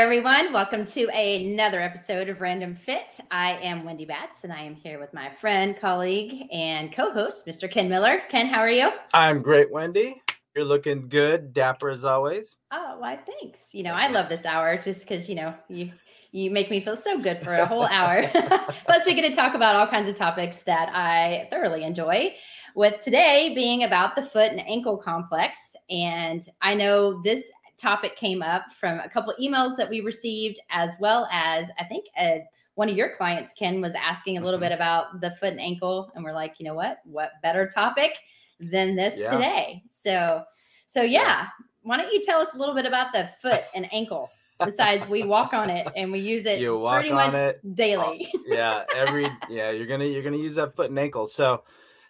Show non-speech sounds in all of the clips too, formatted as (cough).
everyone. Welcome to another episode of Random Fit. I am Wendy Batts, and I am here with my friend, colleague, and co host, Mr. Ken Miller. Ken, how are you? I'm great, Wendy. You're looking good, dapper as always. Oh, why, thanks. You know, I love this hour just because, you know, you you make me feel so good for a (laughs) whole hour. (laughs) Plus, we get to talk about all kinds of topics that I thoroughly enjoy. With today being about the foot and ankle complex. And I know this topic came up from a couple of emails that we received, as well as I think uh, one of your clients, Ken, was asking a little mm-hmm. bit about the foot and ankle, and we're like, you know what? What better topic than this yeah. today? So, so yeah. yeah. Why don't you tell us a little bit about the foot (laughs) and ankle? Besides, we walk on it and we use it you walk pretty much it, daily. Oh, yeah, every yeah, you're gonna you're gonna use that foot and ankle. So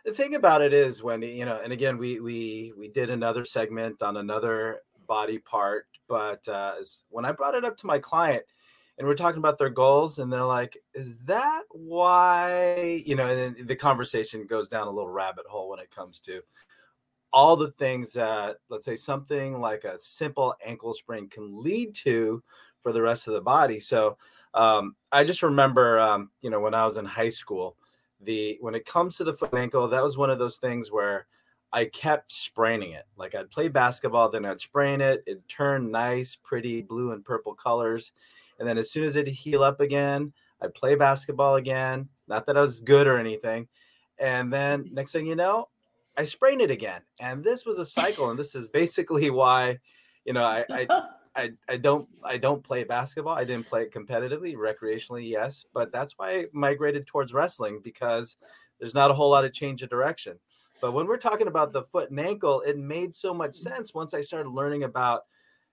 the thing about it is, Wendy, you know, and again, we we we did another segment on another body part. But uh, when I brought it up to my client and we're talking about their goals, and they're like, "Is that why?" You know, and the conversation goes down a little rabbit hole when it comes to all the things that, let's say, something like a simple ankle sprain can lead to for the rest of the body. So um, I just remember, um, you know, when I was in high school, the when it comes to the foot and ankle, that was one of those things where I kept spraining it. Like I'd play basketball, then I'd sprain it. It turned nice, pretty blue and purple colors. And then as soon as it heal up again, I'd play basketball again. Not that I was good or anything. And then next thing you know, I sprained it again. And this was a cycle. And this is basically why, you know, I, I (laughs) I, I don't I don't play basketball. I didn't play it competitively, recreationally, yes, but that's why I migrated towards wrestling because there's not a whole lot of change of direction. But when we're talking about the foot and ankle, it made so much mm-hmm. sense once I started learning about,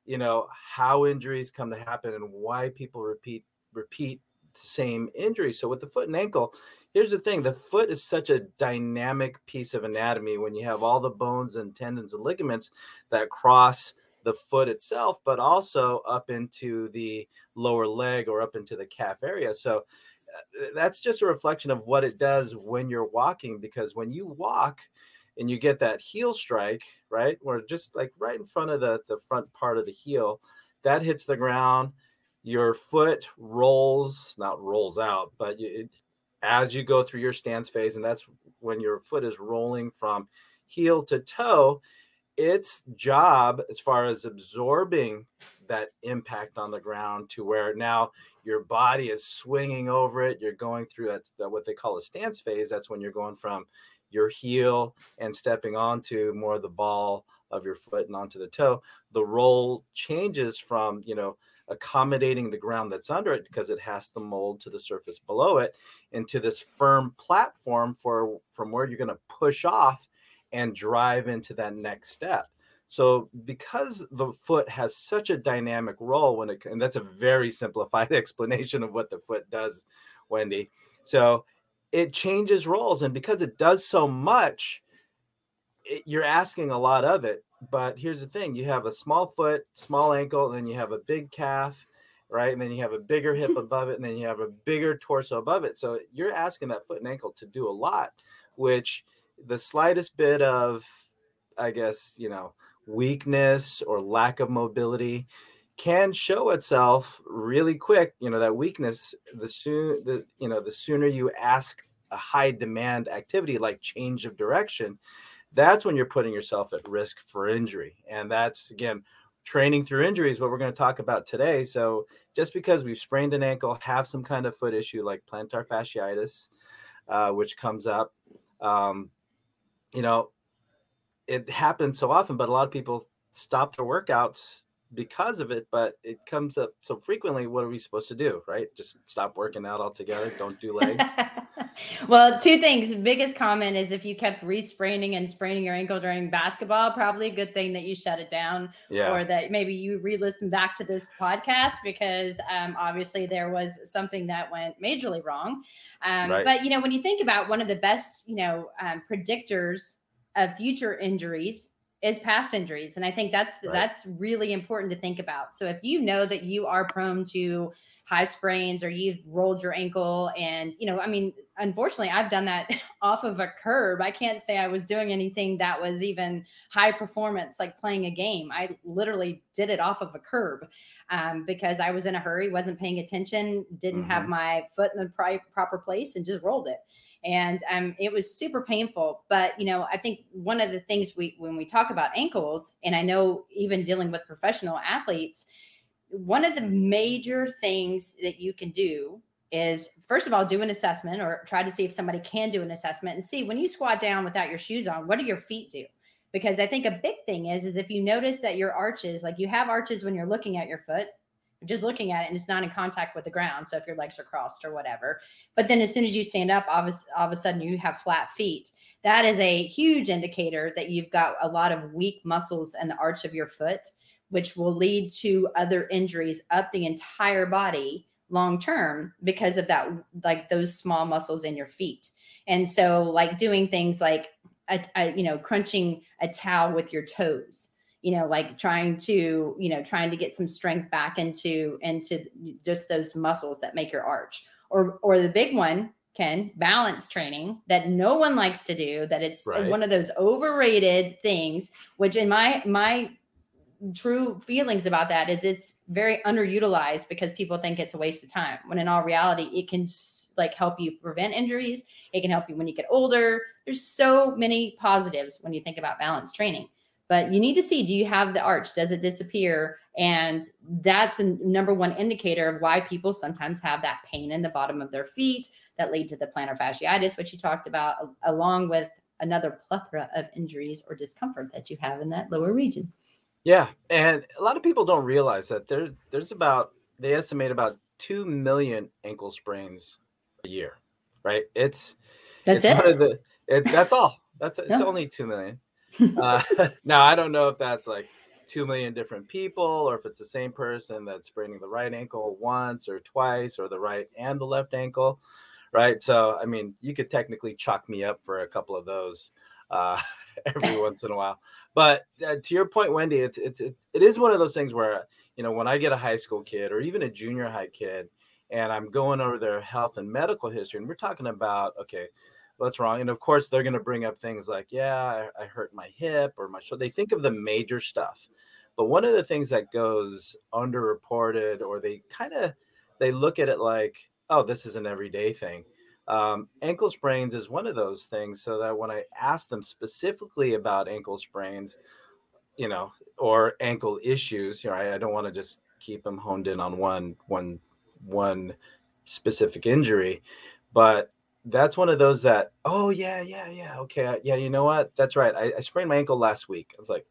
you know, how injuries come to happen and why people repeat repeat the same injury. So with the foot and ankle, here's the thing: the foot is such a dynamic piece of anatomy when you have all the bones and tendons and ligaments that cross the foot itself, but also up into the lower leg or up into the calf area. So Uh, that's just a reflection of what it does when you're walking because when you walk and you get that heel strike, right? Or just like right in front of the, the front part of the heel, that hits the ground. Your foot rolls, not rolls out, but it, as you go through your stance phase, and that's when your foot is rolling from heel to toe, its job as far as absorbing that impact on the ground to where now your body is swinging over it. You're going through that, what they call a stance phase. That's when you're going from your heel and stepping onto more of the ball of your foot and onto the toe, the roll changes from, you know, accommodating the ground that's under it because it has to mold to the surface below it into this firm platform for from where you're going to push off and drive into that next step. So because the foot has such a dynamic role when it and that's a very simplified (laughs) explanation of what the foot does, Wendy. So it changes roles and because it does so much it, you're asking a lot of it. But here's the thing you have a small foot small ankle and then you have a big calf right? And then you have a bigger hip (laughs) above it and then you have a bigger torso above it. So you're asking that foot and ankle to do a lot which the slightest bit of i guess you know weakness or lack of mobility can show itself really quick you know that weakness the soon the you know the sooner you ask a high demand activity like change of direction that's when you're putting yourself at risk for injury. And that's again training through injuries what we're going to talk about today. So just because we've sprained an ankle have some kind of foot issue like plantar fasciitis uh, which comes up um, you know it happens so often but a lot of people stop their workouts because of it, but it comes up so frequently. What are we supposed to do? Right? Just stop working out altogether. Don't do legs. (laughs) well, two things. Biggest comment is if you kept re-spraining and spraining your ankle during basketball, probably a good thing that you shut it down, yeah. or that maybe you re-listen back to this podcast because um, obviously there was something that went majorly wrong. Um, right. But you know, when you think about one of the best, you know, um, predictors of future injuries is past injuries. And i think that's right. that's really important to think about. So if you know that you are prone to high sprains or you've rolled your ankle and you know i mean unfortunately i've done that (laughs) off of a curb. I can't say i was doing anything that was even high performance like playing a game. I literally did it off of a curb um, because i was in a hurry wasn't paying attention didn't mm-hmm. have my foot in the pri- proper place and just rolled it and um, it was super painful but you know i think one of the things we when we talk about ankles and i know even dealing with professional athletes one of the major things that you can do is first of all do an assessment or try to see if somebody can do an assessment and see when you squat down without your shoes on what do your feet do? Because i think a big thing is is if you notice that your arches like you have arches when you're looking at your foot just looking at it and it's not in contact with the ground. So if your legs are crossed or whatever but then as soon as you stand up all of, all of a sudden you have flat feet. That is a huge indicator that you've got a lot of weak muscles in the arch of your foot which will lead to other injuries up the entire body long term because of that like those small muscles in your feet. And so like doing things like a, a, you know crunching a towel with your toes you know like trying to you know trying to get some strength back into into just those muscles that make your arch. Or or the big one ken balance training that no one likes to do that it's right. one of those overrated things which in my my true feelings about that is it's very underutilized because people think it's a waste of time when in all reality it can like help you prevent injuries. It can help you when you get older. There's so many positives when you think about balance training but you need to see do you have the arch does it disappear and that's a number one indicator of why people sometimes have that pain in the bottom of their feet that lead to the plantar fasciitis which you talked about along with another plethora of injuries or discomfort that you have in that lower region yeah, and a lot of people don't realize that there there's about they estimate about two million ankle sprains a year, right? It's that's it's it. The, it that's all. That's (laughs) it's yeah. only two million. Uh, (laughs) now I don't know if that's like two million different people or if it's the same person that's spraining the right ankle once or twice or the right and the left ankle, right? So I mean, you could technically chalk me up for a couple of those uh, (laughs) every (laughs) once in a while. But uh, to your point, Wendy, it's it's it, it is one of those things where you know when I get a high school kid or even a junior high kid, and I'm going over their health and medical history, and we're talking about okay, what's wrong? And of course, they're going to bring up things like, yeah, I, I hurt my hip or my shoulder. They think of the major stuff. But one of the things that goes underreported, or they kind of they look at it like, oh, this is an everyday thing. Um, ankle sprains is one of those things. So that when I ask them specifically about ankle sprains, you know, or ankle issues, you know, I, I don't want to just keep them honed in on one one one specific injury, but that's one of those that oh yeah yeah yeah okay yeah you know what that's right I, I sprained my ankle last week. It's like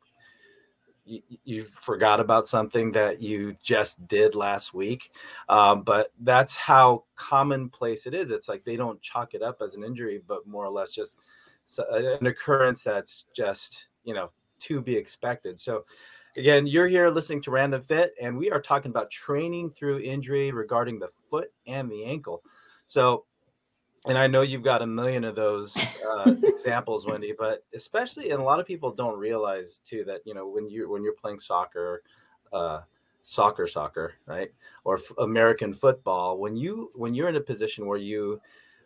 you, you, forgot about something that you just did last week. Um, but that's how commonplace it is. It's like they don't chalk it up as an injury, but more or less just an occurrence that's just, you know, to be expected. So, again, you're here listening to Random Fit, and we are talking about training through injury regarding the foot and the ankle. So, and I know you've got a million of those uh, (laughs) examples, Wendy, but especially, and a lot of people don't realize too that you know when you when you're playing soccer, uh, soccer, soccer, right, or f- American football, when you when you're in a position where you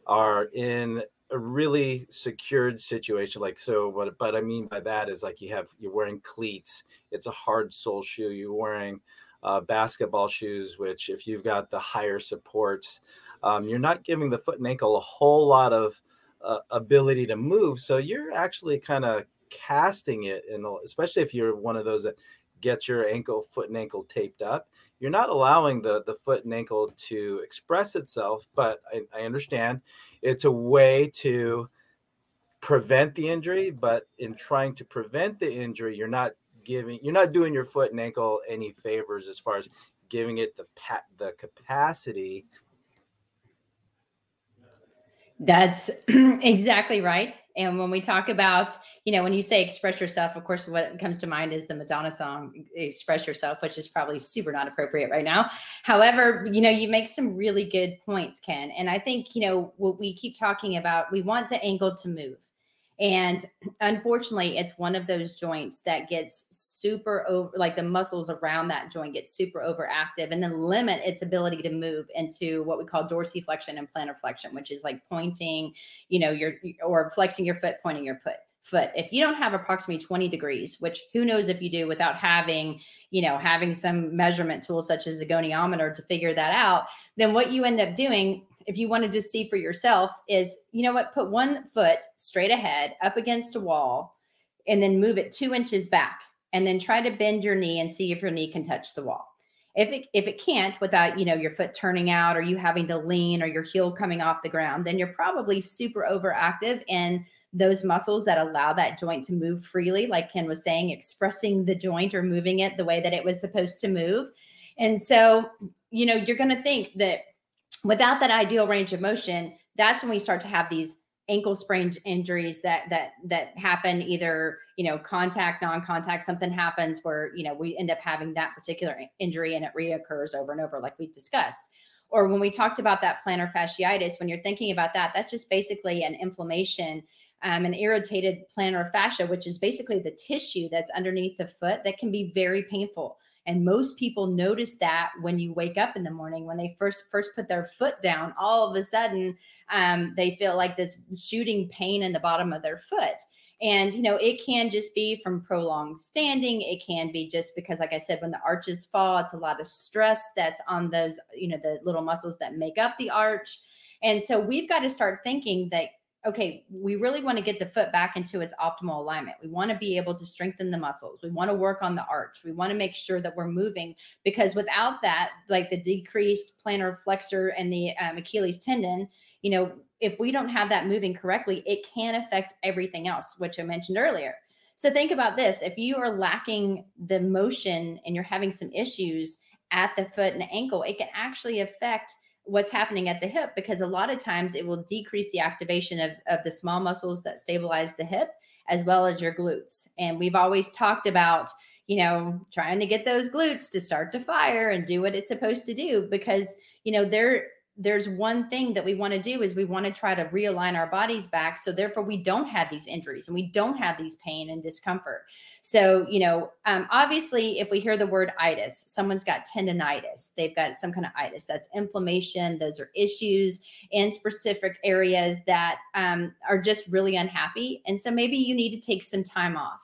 are in a really secured situation, like so, what but I mean by that is like you have you're wearing cleats, it's a hard sole shoe, you're wearing uh, basketball shoes, which if you've got the higher supports um, you're not giving the foot and ankle a whole lot of uh, ability to move. So you're actually kind of casting it, and especially if you're one of those that gets your ankle, foot and ankle taped up, you're not allowing the the foot and ankle to express itself. But I, I understand it's a way to prevent the injury. But in trying to prevent the injury, you're not giving, you're not doing your foot and ankle any favors as far as giving it the pat the capacity that's (clears throat) exactly right. And when we talk about, you know, when you say express yourself, of course, what comes to mind is the Madonna song, Express Yourself, which is probably super not appropriate right now. However, you know, you make some really good points, Ken. And I think, you know, what we keep talking about, we want the ankle to move. And unfortunately, it's one of those joints that gets super over, like the muscles around that joint get super overactive and then limit its ability to move into what we call dorsiflexion and plantar flexion, which is like pointing, you know, your or flexing your foot, pointing your foot foot. If you don't have approximately 20 degrees, which who knows if you do without having, you know, having some measurement tool such as a goniometer to figure that out, then what you end up doing if you want to just see for yourself is, you know what, put one foot straight ahead up against a wall and then move it 2 inches back and then try to bend your knee and see if your knee can touch the wall. If it if it can't without, you know, your foot turning out or you having to lean or your heel coming off the ground, then you're probably super overactive in those muscles that allow that joint to move freely, like Ken was saying, expressing the joint or moving it the way that it was supposed to move. And so, you know, you're going to think that without that ideal range of motion, that's when we start to have these ankle sprain injuries that that that happen either you know contact non-contact something happens where you know we end up having that particular injury and it reoccurs over and over like we discussed or when we talked about that plantar fasciitis when you're thinking about that that's just basically an inflammation um, an irritated plantar fascia, which is basically the tissue that's underneath the foot that can be very painful. And most people notice that when you wake up in the morning, when they first first put their foot down, all of a sudden um, they feel like this shooting pain in the bottom of their foot. And you know, it can just be from prolonged standing. It can be just because, like I said, when the arches fall, it's a lot of stress that's on those, you know, the little muscles that make up the arch. And so we've got to start thinking that okay, we really want to get the foot back into its optimal alignment. We want to be able to strengthen the muscles. We want to work on the arch. We want to make sure that we're moving because without that, like the decreased plantar flexor and the um, Achilles tendon, you know, if we don't have that moving correctly, it can affect everything else, which I mentioned earlier. So think about this if you are lacking the motion and you're having some issues at the foot and ankle, it can actually affect what's happening at the hip because a lot of times it will decrease the activation of, of the small muscles that stabilize the hip as well as your glutes. And we've always talked about, you know, trying to get those glutes to start to fire and do what it's supposed to do because, you know, they're there's one thing that we want to do is we want to try to realign our bodies back. So therefore we don't have these injuries and we don't have these pain and discomfort. So you know um, obviously if we hear the word itis someone's got tendonitis they've got some kind of itis that's inflammation those are issues in specific areas that um, are just really unhappy. And so maybe you need to take some time off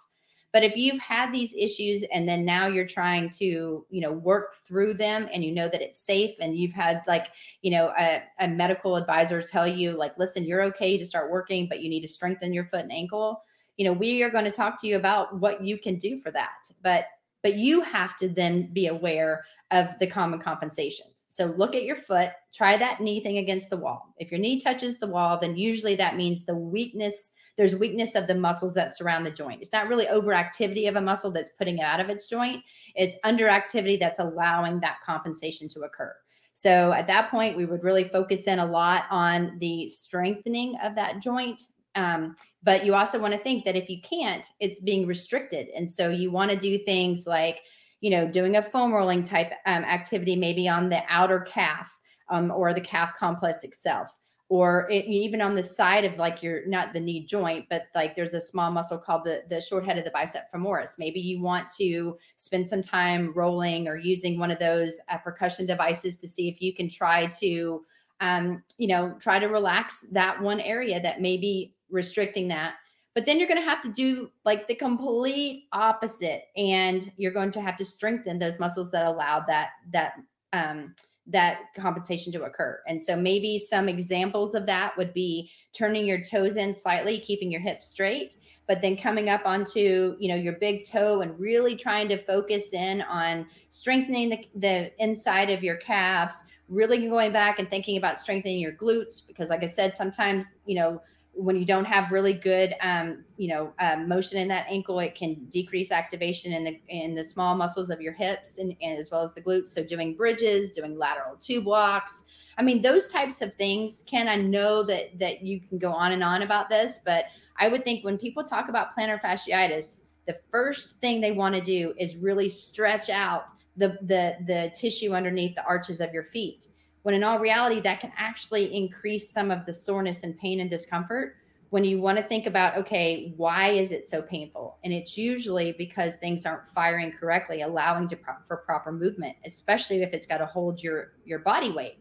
but if you've had these issues and then now you're trying to, you know, work through them and you know that it's safe and you've had like, you know, a, a medical advisor tell you, like, listen, you're okay to start working, but you need to strengthen your foot and ankle. You know, we are going to talk to you about what you can do for that. But but you have to then be aware of the common compensations. So look at your foot, try that knee thing against the wall. If your knee touches the wall, then usually that means the weakness there's weakness of the muscles that surround the joint. It's not really overactivity of a muscle that's putting it out of its joint. It's underactivity that's allowing that compensation to occur. So at that point, we would really focus in a lot on the strengthening of that joint. Um, but you also want to think that if you can't, it's being restricted. And so you want to do things like, you know, doing a foam rolling type um, activity, maybe on the outer calf um, or the calf complex itself or it, even on the side of like your not the knee joint but like there's a small muscle called the the short head of the bicep femoris. Maybe you want to spend some time rolling or using one of those uh, percussion devices to see if you can try to um, you know try to relax that one area that may be restricting that. But then you're going to have to do like the complete opposite and you're going to have to strengthen those muscles that allow that that um, that compensation to occur. And so maybe some examples of that would be turning your toes in slightly, keeping your hips straight, but then coming up onto, you know, your big toe and really trying to focus in on strengthening the, the inside of your calves, really going back and thinking about strengthening your glutes because like I said sometimes, you know, when you don't have really good um, you know uh, motion in that ankle it can decrease activation in the in the small muscles of your hips and, and, as well as the glutes. So doing bridges doing lateral tube walks. I mean those types of things ken i know that that you can go on and on about this but i would think when people talk about plantar fasciitis the first thing they want to do is really stretch out the the the tissue underneath the arches of your feet when in all reality that can actually increase some of the soreness and pain and discomfort. When you want to think about okay why is it so painful? And it's usually because things aren't firing correctly allowing pro- for proper movement especially if it's got to hold your your body weight.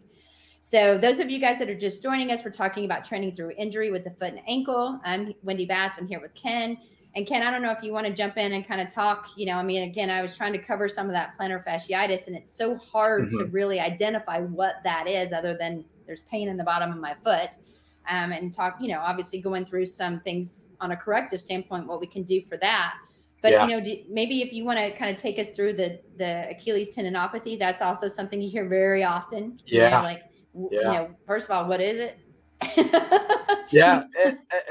So those of you guys that are just joining us we're talking about training through injury with the foot and ankle. I'm wendy batts i'm here with ken and ken i don't know if you want to jump in and kind of talk you know i mean again i was trying to cover some of that plantar fasciitis and it's so hard mm-hmm. to really identify what that is other than there's pain in the bottom of my foot um, and talk, you know, obviously going through some things on a corrective standpoint, what we can do for that. But yeah. you know, do, maybe if you want to kind of take us through the the Achilles tendinopathy, that's also something you hear very often. Yeah. You know, like, yeah. you know, first of all, what is it? (laughs) yeah,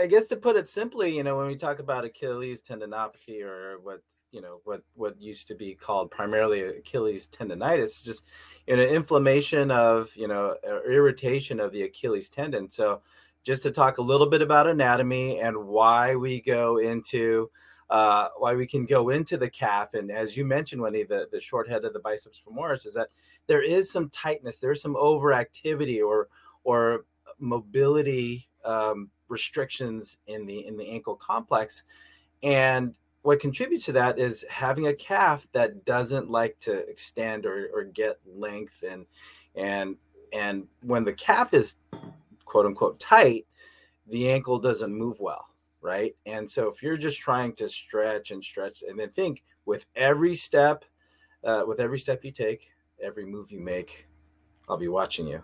I guess to put it simply, you know, when we talk about Achilles tendinopathy or what you know what what used to be called primarily Achilles tendonitis, just you know inflammation of you know irritation of the Achilles tendon. So just to talk a little bit about anatomy and why we go into uh, why we can go into the calf. And as you mentioned, Wendy, the, the short head of the biceps femoris is that there is some tightness, there's some overactivity or or mobility um, restrictions in the in the ankle complex. And what contributes to that is having a calf that doesn't like to extend or, or get length and and and when the calf is quote unquote tight, the ankle doesn't move well, right? And so if you're just trying to stretch and stretch, and then think with every step, uh, with every step you take, every move you make, I'll be watching you.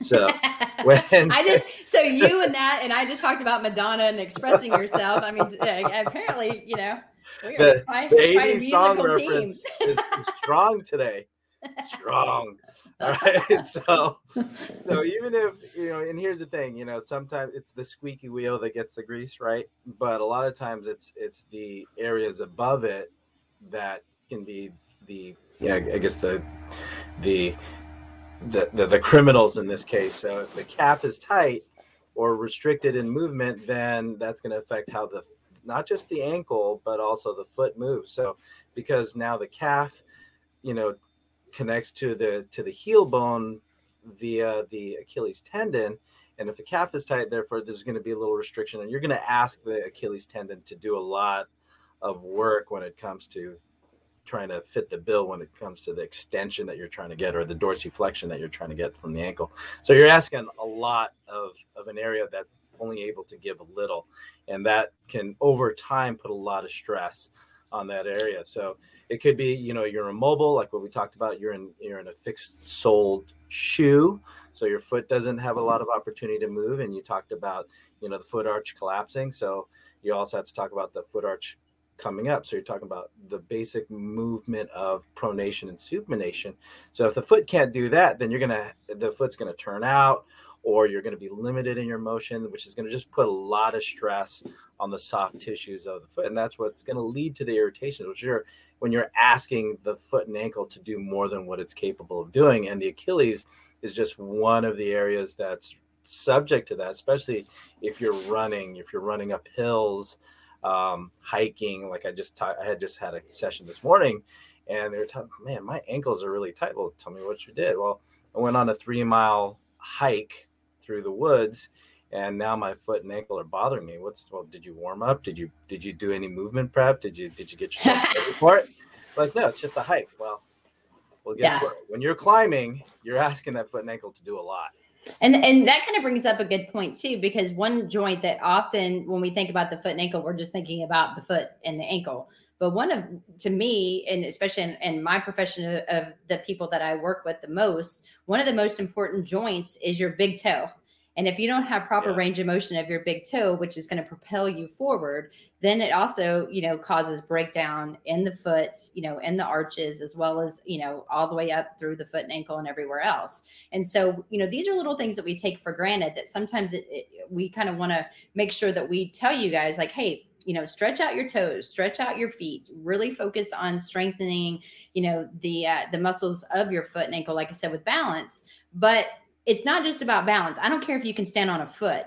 So (laughs) when I just so you and that, and I just talked about Madonna and expressing (laughs) yourself. I mean, apparently, you know, the, quite, the 80s song reference is strong today. Strong. (laughs) All right. So, so even if you know, and here's the thing, you know, sometimes it's the squeaky wheel that gets the grease, right? But a lot of times it's it's the areas above it that can be the yeah, I guess the the the, the, the criminals in this case. So if the calf is tight or restricted in movement, then that's going to affect how the not just the ankle but also the foot moves. So because now the calf, you know, connects to the to the heel bone via the Achilles tendon. And if the calf is tight, therefore there's going to be a little restriction, and you're going to ask the Achilles tendon to do a lot of work when it comes to trying to fit the bill when it comes to the extension that you're trying to get or the dorsiflexion that you're trying to get from the ankle. So you're asking a lot of, of an area that's only able to give a little. And that can over time put a lot of stress on that area. So it could be, you know, you're immobile, like what we talked about, you're in you're in a fixed soled shoe. So your foot doesn't have a lot of opportunity to move. And you talked about, you know, the foot arch collapsing. So you also have to talk about the foot arch coming up. So you're talking about the basic movement of pronation and supination. So if the foot can't do that, then you're gonna the foot's gonna turn out, or you're gonna be limited in your motion, which is gonna just put a lot of stress on the soft tissues of the foot, and that's what's gonna lead to the irritation, which you're when you're asking the foot and ankle to do more than what it's capable of doing. And the Achilles is just one of the areas that's subject to that, especially if you're running, if you're running up hills um, hiking. Like I just ta- I had just had a session this morning, and they were telling, man, my ankles are really tight. Well, tell me what you did. Well, I went on a three mile hike through the woods, and now my foot and ankle are bothering me. What's well? Did you warm up? Did you did you do any movement prep? Did you did you get your (laughs) it? Like no, it's just a hike. Well, well, guess yeah. what? When you're climbing, you're asking that foot and ankle to do a lot. And and that kind of brings up a good point too, because one joint that often when we think about the foot and ankle, we're just thinking about the foot and the ankle. But one of to me, and especially in, in my profession of, of the people that I work with the most, one of the most important joints is your big toe. And if you don't have proper yeah. range of motion of your big toe, which is going to propel you forward, then it also, you know, causes breakdown in the foot, you know, in the arches, as well as, you know, all the way up through the foot and ankle and everywhere else. And so, you know, these are little things that we take for granted that sometimes it, it, we kind of want to make sure that we tell you guys, like, hey, you know, stretch out your toes, stretch out your feet, really focus on strengthening, you know, the uh, the muscles of your foot and ankle, like I said, with balance. But it's not just about balance. I don't care if you can stand on a foot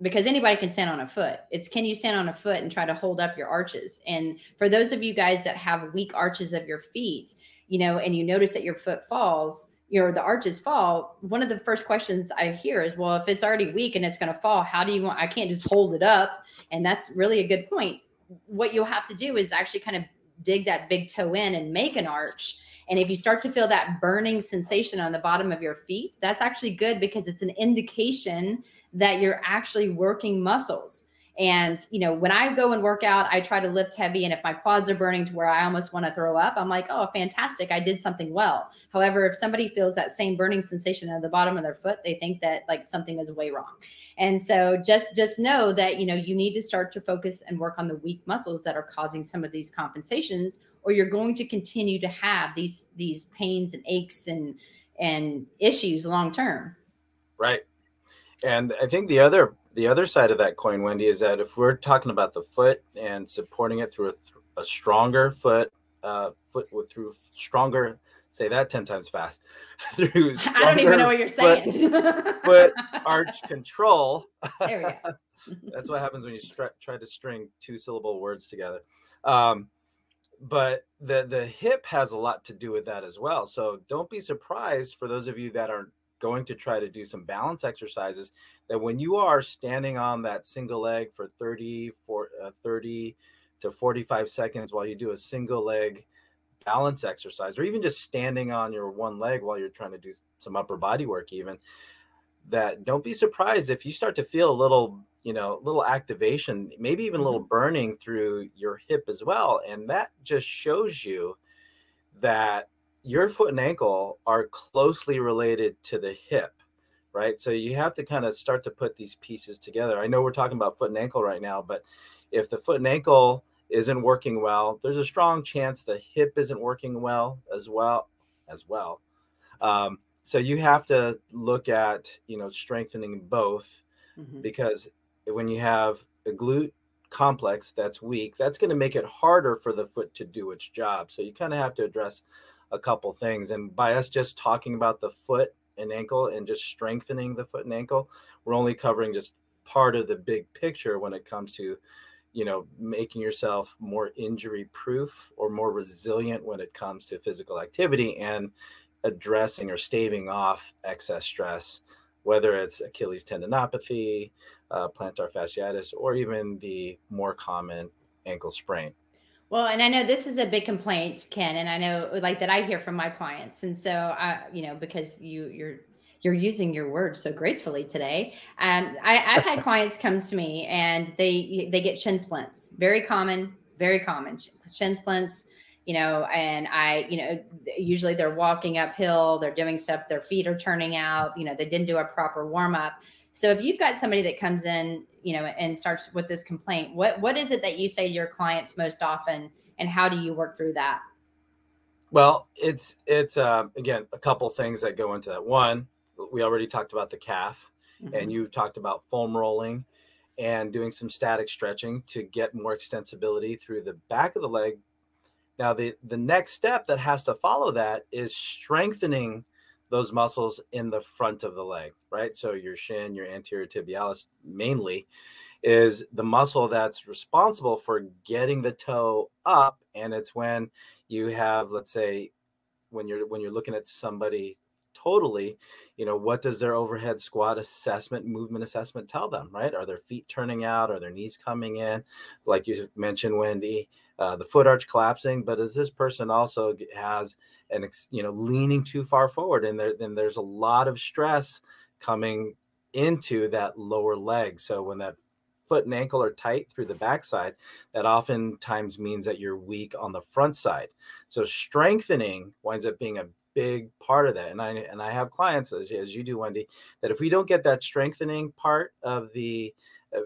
because anybody can stand on a foot. It's can you stand on a foot and try to hold up your arches? And for those of you guys that have weak arches of your feet, you know, and you notice that your foot falls, you know the arches fall one of the first questions i hear is well if it's already weak and it's going to fall how do you want i can't just hold it up and that's really a good point what you'll have to do is actually kind of dig that big toe in and make an arch and if you start to feel that burning sensation on the bottom of your feet that's actually good because it's an indication that you're actually working muscles and, you know, when I go and work out, I try to lift heavy. And if my quads are burning to where I almost want to throw up, I'm like, oh, fantastic. I did something well. However, if somebody feels that same burning sensation at the bottom of their foot, they think that like something is way wrong. And so just just know that, you know, you need to start to focus and work on the weak muscles that are causing some of these compensations, or you're going to continue to have these these pains and aches and and issues long term. Right. And I think the other the other side of that coin, Wendy, is that if we're talking about the foot and supporting it through a, a stronger foot, uh, foot with through stronger, say that ten times fast. (laughs) through (laughs) I don't even know what you're saying. Foot, (laughs) foot arch control. There we go. That's what happens when you str- try to string two syllable words together. Um, but the the hip has a lot to do with that as well. So don't be surprised for those of you that are going to try to do some balance exercises that when you are standing on that single leg for 30 for uh, 30 to 45 seconds while you do a single leg balance exercise or even just standing on your one leg while you're trying to do some upper body work even that don't be surprised if you start to feel a little you know little activation maybe even a little mm-hmm. burning through your hip as well and that just shows you that your foot and ankle are closely related to the hip, right? So you have to kind of start to put these pieces together. I know we're talking about foot and ankle right now, but if the foot and ankle isn't working well, there's a strong chance the hip isn't working well as well as well. Um, so you have to look at you know strengthening both mm-hmm. because when you have a glute complex that's weak, that's going to make it harder for the foot to do its job. So you kind of have to address a couple things. And by us just talking about the foot and ankle and just strengthening the foot and ankle, we're only covering just part of the big picture when it comes to, you know, making yourself more injury proof or more resilient when it comes to physical activity and addressing or staving off excess stress, whether it's Achilles tendinopathy, uh, plantar fasciitis, or even the more common ankle sprain. Well, and I know this is a big complaint, Ken, and I know like that I hear from my clients. And so I, you know, because you you're you're using your words so gracefully today. Um, I, have had (laughs) clients come to me and they they get shin splints. Very common, very common shin splints. You know, and I, you know, usually they're walking uphill, they're doing stuff, their feet are turning out. You know, they didn't do a proper warm up. So if you've got somebody that comes in, you know, and starts with this complaint, what what is it that you say to your clients most often, and how do you work through that? Well, it's it's uh, again a couple things that go into that. One, we already talked about the calf, mm-hmm. and you talked about foam rolling and doing some static stretching to get more extensibility through the back of the leg. Now, the the next step that has to follow that is strengthening those muscles in the front of the leg, right? So your shin, your anterior tibialis mainly is the muscle that's responsible for getting the toe up and it's when you have let's say when you're when you're looking at somebody totally you know what does their overhead squat assessment movement assessment tell them right? Are their feet turning out? Are their knees coming in? Like you mentioned wendy uh, the foot arch collapsing but as this person also has and you know leaning too far forward and there then there's a lot of stress coming into that lower leg. So when that foot and ankle are tight through the backside that oftentimes means that you're weak on the front side. So strengthening winds up being a big part of that. And i and i have clients as, as you do wendy that if we don't get that strengthening part of the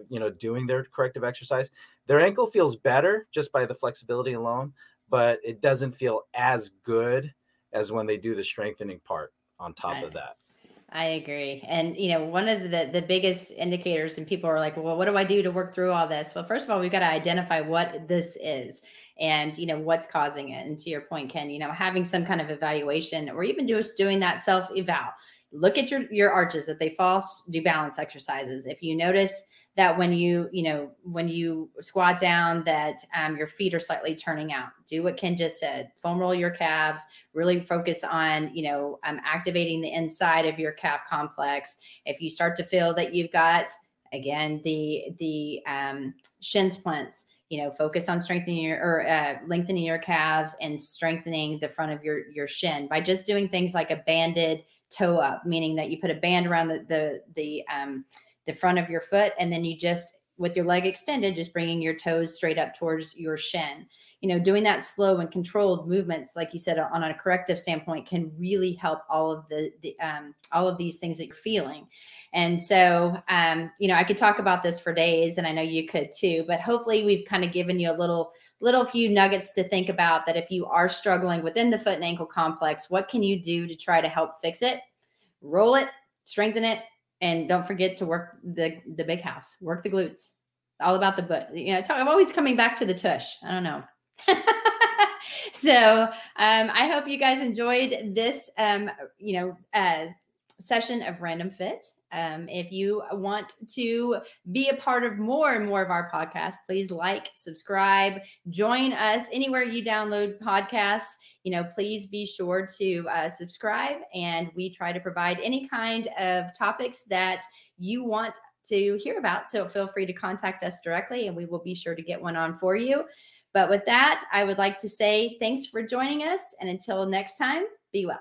you know doing their corrective exercise their ankle feels better just by the flexibility alone but it doesn't feel as good as when they do the strengthening part on top I, of that. I agree. And you know, one of the the biggest indicators and people are like, "Well, what do I do to work through all this?" Well, first of all, we've got to identify what this is and you know what's causing it. And to your point, Ken, you know, having some kind of evaluation or even just doing that self eval. Look at your your arches that they fall, do balance exercises. If you notice that when you you know when you squat down that um, your feet are slightly turning out. Do what ken just said foam roll your calves really focus on you know um, activating the inside of your calf complex. If you start to feel that you've got again the the um, shin splints you know focus on strengthening your or uh, lengthening your calves and strengthening the front of your your shin. By just doing things like a banded toe up meaning that you put a band around the the the um, the front of your foot, and then you just with your leg extended, just bringing your toes straight up towards your shin. You know, doing that slow and controlled movements, like you said, on a corrective standpoint, can really help all of the, the um, all of these things that you're feeling. And so, um, you know, I could talk about this for days, and I know you could too. But hopefully, we've kind of given you a little little few nuggets to think about that if you are struggling within the foot and ankle complex, what can you do to try to help fix it? Roll it, strengthen it, and don't forget to work the the big house work the glutes all about the butt. You know i'm always coming back to the tush. I don't know. (laughs) So um, i hope you guys enjoyed this um, you know uh, session of random fit. Um, if you want to be a part of more and more of our podcast please like subscribe join us anywhere you download podcasts you know, please be sure to uh, subscribe. And we try to provide any kind of topics that you want to hear about. So feel free to contact us directly and we will be sure to get one on for you. But with that, I would like to say thanks for joining us. And until next time, be well.